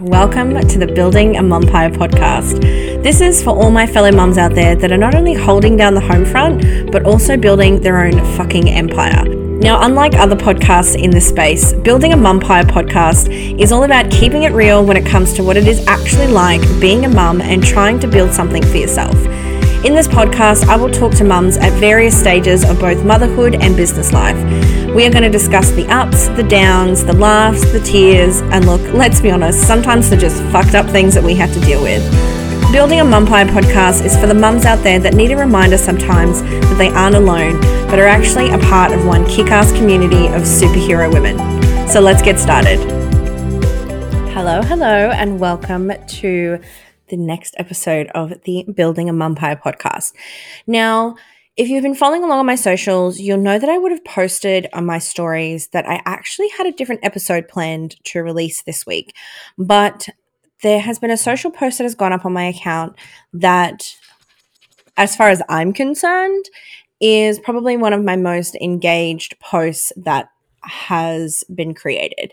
Welcome to the Building a Mumpire podcast. This is for all my fellow mums out there that are not only holding down the home front, but also building their own fucking empire. Now, unlike other podcasts in this space, Building a Mumpire podcast is all about keeping it real when it comes to what it is actually like being a mum and trying to build something for yourself. In this podcast, I will talk to mums at various stages of both motherhood and business life. We are going to discuss the ups, the downs, the laughs, the tears, and look, let's be honest, sometimes they're just fucked up things that we have to deal with. Building a Mumpire podcast is for the mums out there that need a reminder sometimes that they aren't alone, but are actually a part of one kick ass community of superhero women. So let's get started. Hello, hello, and welcome to the next episode of the Building a Mumpire podcast. Now, if you've been following along on my socials, you'll know that I would have posted on my stories that I actually had a different episode planned to release this week. But there has been a social post that has gone up on my account that, as far as I'm concerned, is probably one of my most engaged posts that has been created.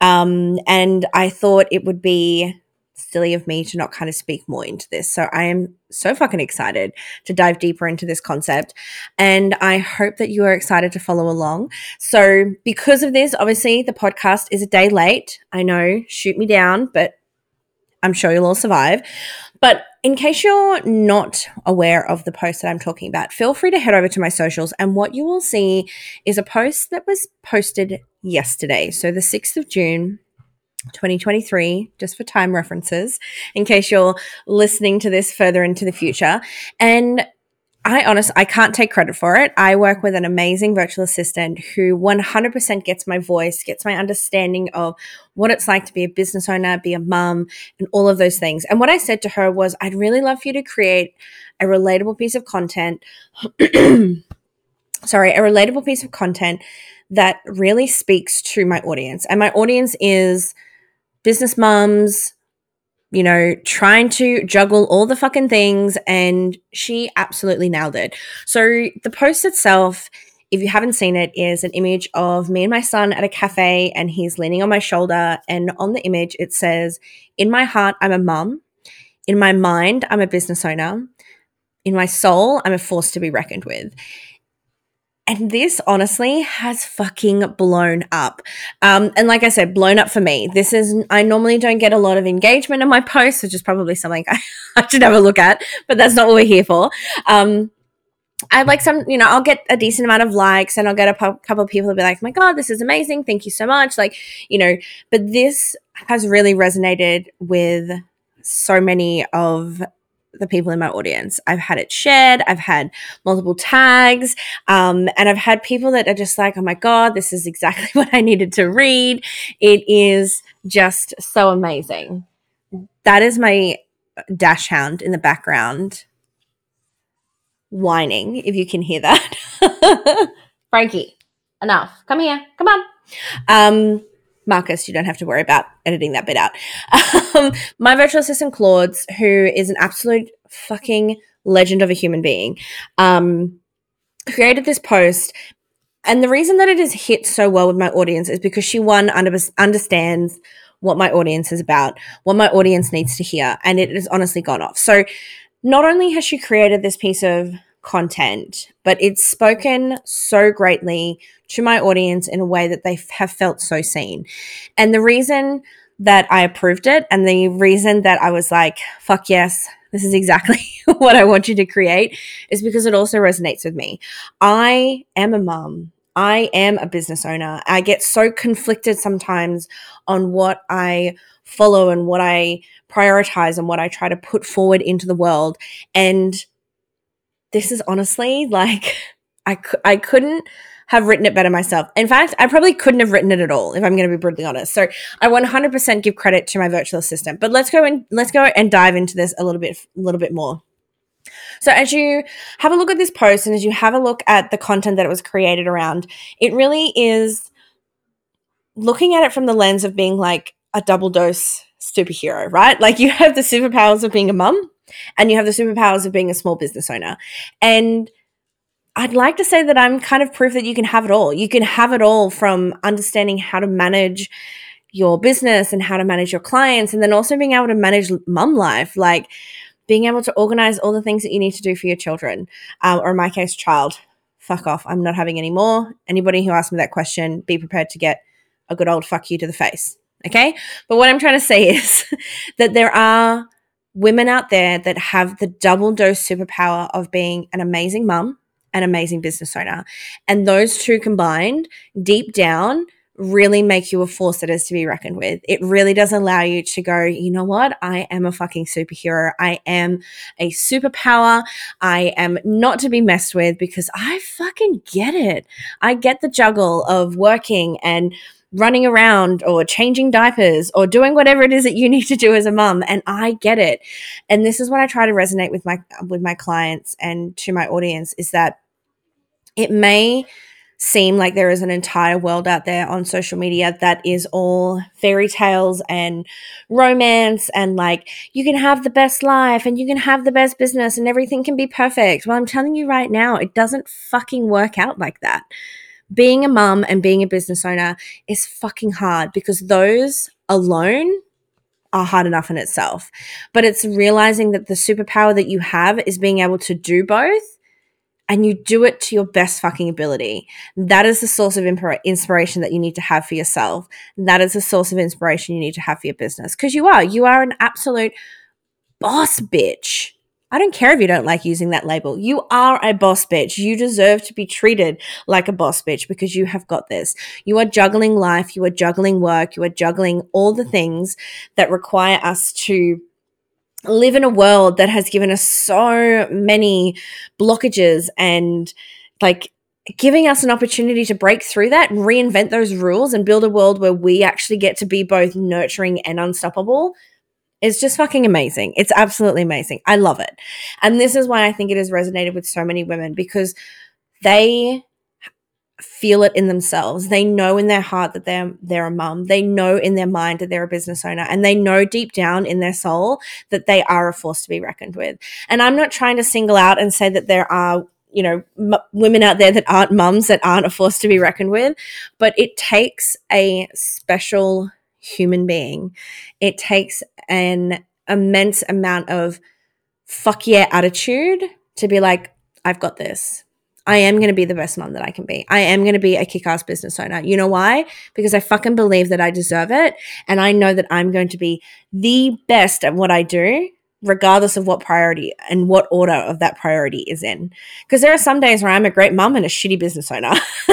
Um, and I thought it would be silly of me to not kind of speak more into this. So I am so fucking excited to dive deeper into this concept. And I hope that you are excited to follow along. So, because of this, obviously, the podcast is a day late. I know, shoot me down, but I'm sure you'll all survive. But in case you're not aware of the post that I'm talking about, feel free to head over to my socials. And what you will see is a post that was posted yesterday. So, the 6th of June, 2023, just for time references, in case you're listening to this further into the future. And I honestly, I can't take credit for it. I work with an amazing virtual assistant who 100% gets my voice, gets my understanding of what it's like to be a business owner, be a mum, and all of those things. And what I said to her was, I'd really love for you to create a relatable piece of content. Sorry, a relatable piece of content that really speaks to my audience. And my audience is business mums, you know, trying to juggle all the fucking things. And she absolutely nailed it. So the post itself, if you haven't seen it, is an image of me and my son at a cafe, and he's leaning on my shoulder. And on the image, it says, In my heart, I'm a mum. In my mind, I'm a business owner. In my soul, I'm a force to be reckoned with. And this honestly has fucking blown up. Um, and like I said, blown up for me. This is, I normally don't get a lot of engagement in my posts, which is probably something I, should have a look at, but that's not what we're here for. Um, I like some, you know, I'll get a decent amount of likes and I'll get a po- couple of people who'll be like, oh my God, this is amazing. Thank you so much. Like, you know, but this has really resonated with so many of the people in my audience. I've had it shared, I've had multiple tags, um, and I've had people that are just like, oh my God, this is exactly what I needed to read. It is just so amazing. That is my dachshund in the background whining, if you can hear that. Frankie, enough. Come here. Come on. Um, Marcus, you don't have to worry about editing that bit out. Um, my virtual assistant, Claude, who is an absolute fucking legend of a human being, um, created this post. And the reason that it has hit so well with my audience is because she, one, under- understands what my audience is about, what my audience needs to hear. And it has honestly gone off. So, not only has she created this piece of content, but it's spoken so greatly to my audience in a way that they have felt so seen. And the reason that I approved it and the reason that I was like, fuck yes, this is exactly what I want you to create is because it also resonates with me. I am a mum. I am a business owner. I get so conflicted sometimes on what I follow and what I prioritize and what I try to put forward into the world. And this is honestly like I I couldn't have written it better myself. In fact, I probably couldn't have written it at all if I'm going to be brutally honest. So I 100% give credit to my virtual assistant. But let's go and let's go and dive into this a little bit a little bit more. So as you have a look at this post and as you have a look at the content that it was created around, it really is looking at it from the lens of being like a double dose superhero, right? Like you have the superpowers of being a mum and you have the superpowers of being a small business owner. And I'd like to say that I'm kind of proof that you can have it all. You can have it all from understanding how to manage your business and how to manage your clients and then also being able to manage mum life like being able to organize all the things that you need to do for your children um, or in my case child fuck off i'm not having any more anybody who asks me that question be prepared to get a good old fuck you to the face okay but what i'm trying to say is that there are women out there that have the double dose superpower of being an amazing mum an amazing business owner and those two combined deep down really make you a force that is to be reckoned with. It really does allow you to go, you know what? I am a fucking superhero. I am a superpower. I am not to be messed with because I fucking get it. I get the juggle of working and running around or changing diapers or doing whatever it is that you need to do as a mum and I get it. And this is what I try to resonate with my with my clients and to my audience is that it may seem like there is an entire world out there on social media that is all fairy tales and romance and like you can have the best life and you can have the best business and everything can be perfect. Well, I'm telling you right now, it doesn't fucking work out like that. Being a mum and being a business owner is fucking hard because those alone are hard enough in itself. But it's realizing that the superpower that you have is being able to do both and you do it to your best fucking ability. That is the source of inspiration that you need to have for yourself. That is the source of inspiration you need to have for your business because you are. You are an absolute boss bitch. I don't care if you don't like using that label. You are a boss bitch. You deserve to be treated like a boss bitch because you have got this. You are juggling life, you are juggling work, you are juggling all the things that require us to live in a world that has given us so many blockages and like giving us an opportunity to break through that and reinvent those rules and build a world where we actually get to be both nurturing and unstoppable is just fucking amazing. It's absolutely amazing. I love it. And this is why I think it has resonated with so many women because they feel it in themselves. They know in their heart that they're they're a mum. They know in their mind that they're a business owner and they know deep down in their soul that they are a force to be reckoned with. And I'm not trying to single out and say that there are you know m- women out there that aren't mums that aren't a force to be reckoned with, but it takes a special human being. It takes an immense amount of fuck yeah attitude to be like I've got this. I am going to be the best mom that I can be. I am going to be a kick ass business owner. You know why? Because I fucking believe that I deserve it. And I know that I'm going to be the best at what I do, regardless of what priority and what order of that priority is in. Because there are some days where I'm a great mom and a shitty business owner.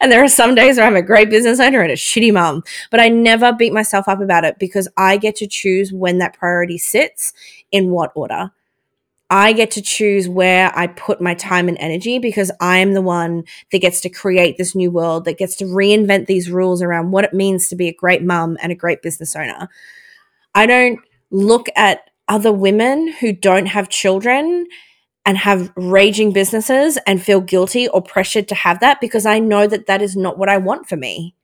and there are some days where I'm a great business owner and a shitty mom. But I never beat myself up about it because I get to choose when that priority sits in what order. I get to choose where I put my time and energy because I am the one that gets to create this new world, that gets to reinvent these rules around what it means to be a great mum and a great business owner. I don't look at other women who don't have children and have raging businesses and feel guilty or pressured to have that because I know that that is not what I want for me.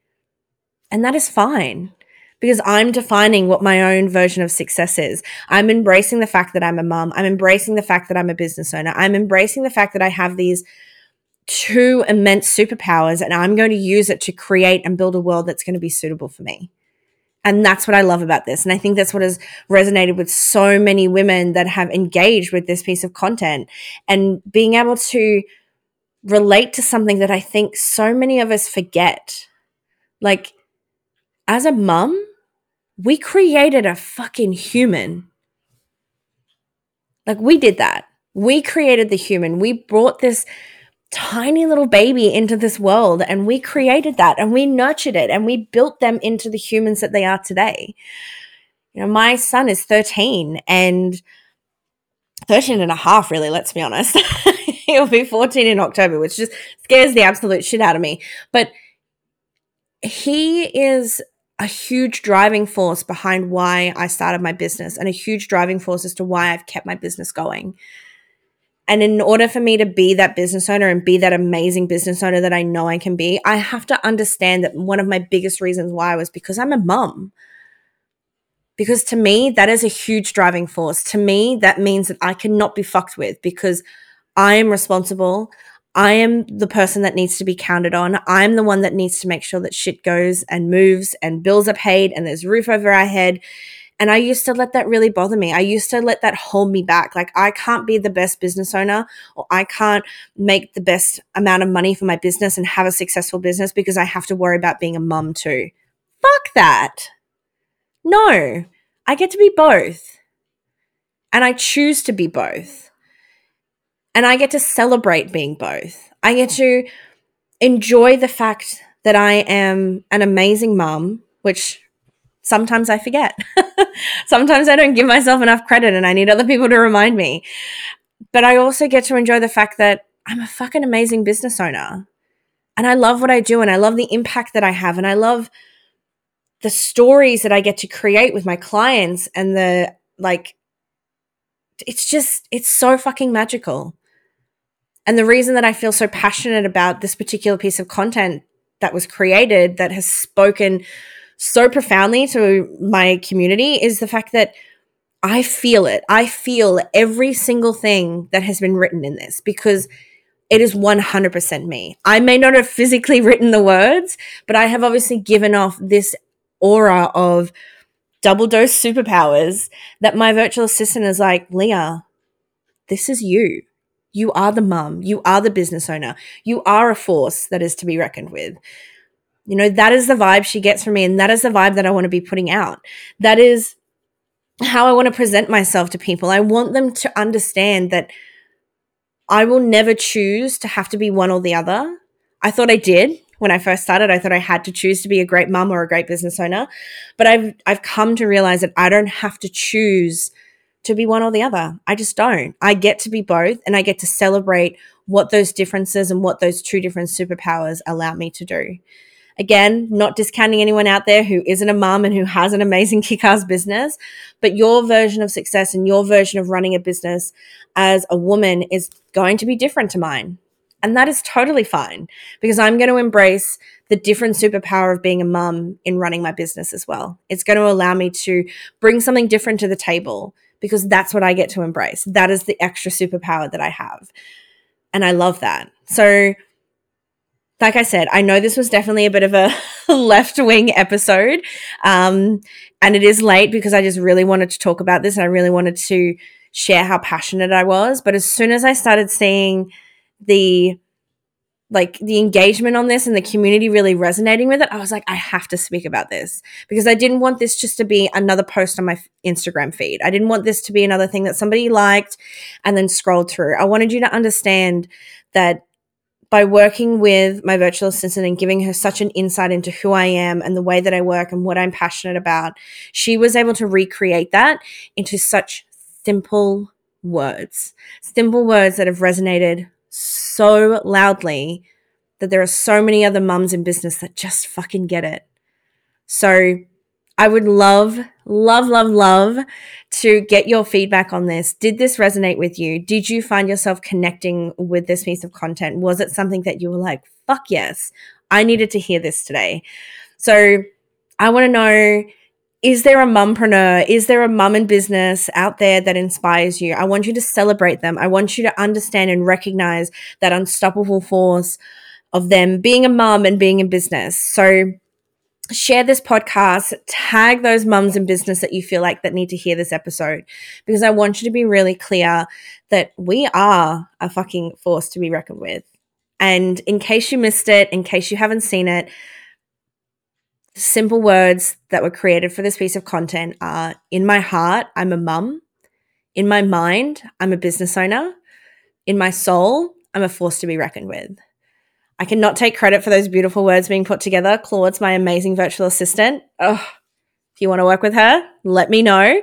And that is fine because I'm defining what my own version of success is. I'm embracing the fact that I'm a mom. I'm embracing the fact that I'm a business owner. I'm embracing the fact that I have these two immense superpowers and I'm going to use it to create and build a world that's going to be suitable for me. And that's what I love about this. And I think that's what has resonated with so many women that have engaged with this piece of content and being able to relate to something that I think so many of us forget. Like, as a mum, we created a fucking human. Like we did that. We created the human. We brought this tiny little baby into this world and we created that and we nurtured it and we built them into the humans that they are today. You know, my son is 13 and 13 and a half, really, let's be honest. He'll be 14 in October, which just scares the absolute shit out of me. But he is a huge driving force behind why I started my business and a huge driving force as to why I've kept my business going. And in order for me to be that business owner and be that amazing business owner that I know I can be, I have to understand that one of my biggest reasons why was because I'm a mum. Because to me, that is a huge driving force. To me, that means that I cannot be fucked with because I am responsible. I am the person that needs to be counted on. I'm the one that needs to make sure that shit goes and moves and bills are paid and there's roof over our head. And I used to let that really bother me. I used to let that hold me back. Like, I can't be the best business owner or I can't make the best amount of money for my business and have a successful business because I have to worry about being a mum too. Fuck that. No, I get to be both. And I choose to be both. And I get to celebrate being both. I get to enjoy the fact that I am an amazing mum, which sometimes I forget. sometimes I don't give myself enough credit and I need other people to remind me. But I also get to enjoy the fact that I'm a fucking amazing business owner. And I love what I do and I love the impact that I have and I love the stories that I get to create with my clients and the like it's just it's so fucking magical. And the reason that I feel so passionate about this particular piece of content that was created that has spoken so profoundly to my community is the fact that I feel it. I feel every single thing that has been written in this because it is 100% me. I may not have physically written the words, but I have obviously given off this aura of double dose superpowers that my virtual assistant is like, Leah, this is you. You are the mum. You are the business owner. You are a force that is to be reckoned with. You know, that is the vibe she gets from me. And that is the vibe that I want to be putting out. That is how I want to present myself to people. I want them to understand that I will never choose to have to be one or the other. I thought I did when I first started. I thought I had to choose to be a great mum or a great business owner. But I've I've come to realize that I don't have to choose to be one or the other. I just don't. I get to be both and I get to celebrate what those differences and what those two different superpowers allow me to do. Again, not discounting anyone out there who isn't a mum and who has an amazing kick ass business, but your version of success and your version of running a business as a woman is going to be different to mine. And that is totally fine because I'm going to embrace the different superpower of being a mum in running my business as well. It's going to allow me to bring something different to the table because that's what I get to embrace. That is the extra superpower that I have. And I love that. So, like I said, I know this was definitely a bit of a left wing episode. Um, and it is late because I just really wanted to talk about this. And I really wanted to share how passionate I was. But as soon as I started seeing the like the engagement on this and the community really resonating with it, I was like, I have to speak about this because I didn't want this just to be another post on my Instagram feed. I didn't want this to be another thing that somebody liked and then scrolled through. I wanted you to understand that by working with my virtual assistant and giving her such an insight into who I am and the way that I work and what I'm passionate about, she was able to recreate that into such simple words, simple words that have resonated so loudly that there are so many other mums in business that just fucking get it. So I would love, love, love, love to get your feedback on this. Did this resonate with you? Did you find yourself connecting with this piece of content? Was it something that you were like, fuck yes, I needed to hear this today? So I want to know is there a mumpreneur? Is there a mum in business out there that inspires you? I want you to celebrate them. I want you to understand and recognize that unstoppable force of them being a mum and being in business. So share this podcast, tag those mums in business that you feel like that need to hear this episode because I want you to be really clear that we are a fucking force to be reckoned with. And in case you missed it, in case you haven't seen it, simple words that were created for this piece of content are in my heart, I'm a mum. In my mind, I'm a business owner. In my soul, I'm a force to be reckoned with. I cannot take credit for those beautiful words being put together. Claude's my amazing virtual assistant. Oh, if you want to work with her, let me know.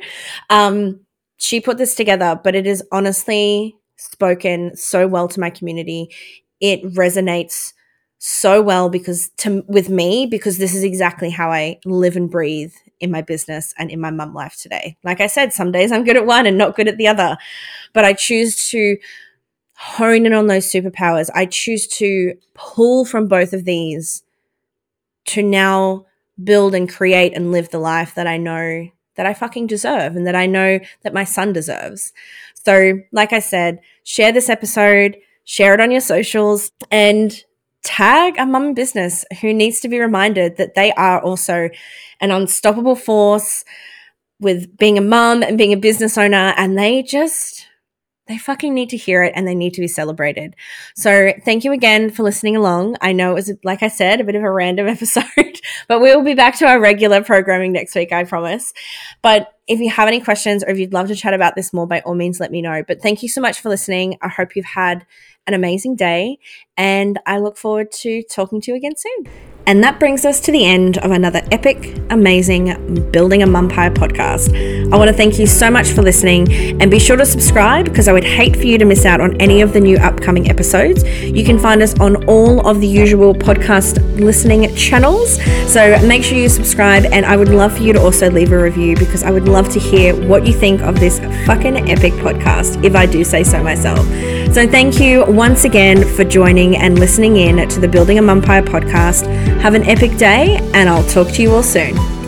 Um, she put this together, but it is honestly spoken so well to my community. It resonates so well because to with me because this is exactly how I live and breathe in my business and in my mum life today. Like I said, some days I'm good at one and not good at the other, but I choose to hone in on those superpowers. I choose to pull from both of these to now build and create and live the life that I know that I fucking deserve and that I know that my son deserves. So, like I said, share this episode share it on your socials, and tag a mum business who needs to be reminded that they are also an unstoppable force with being a mum and being a business owner, and they just they fucking need to hear it and they need to be celebrated. So, thank you again for listening along. I know it was, like I said, a bit of a random episode, but we will be back to our regular programming next week, I promise. But if you have any questions or if you'd love to chat about this more, by all means, let me know. But thank you so much for listening. I hope you've had an amazing day and I look forward to talking to you again soon. And that brings us to the end of another epic, amazing Building a Mumpire podcast. I want to thank you so much for listening and be sure to subscribe because I would hate for you to miss out on any of the new upcoming episodes. You can find us on all of the usual podcast listening channels. So make sure you subscribe and I would love for you to also leave a review because I would love to hear what you think of this fucking epic podcast, if I do say so myself. So thank you once again for joining and listening in to the Building a Mumpire podcast. Have an epic day, and I'll talk to you all soon.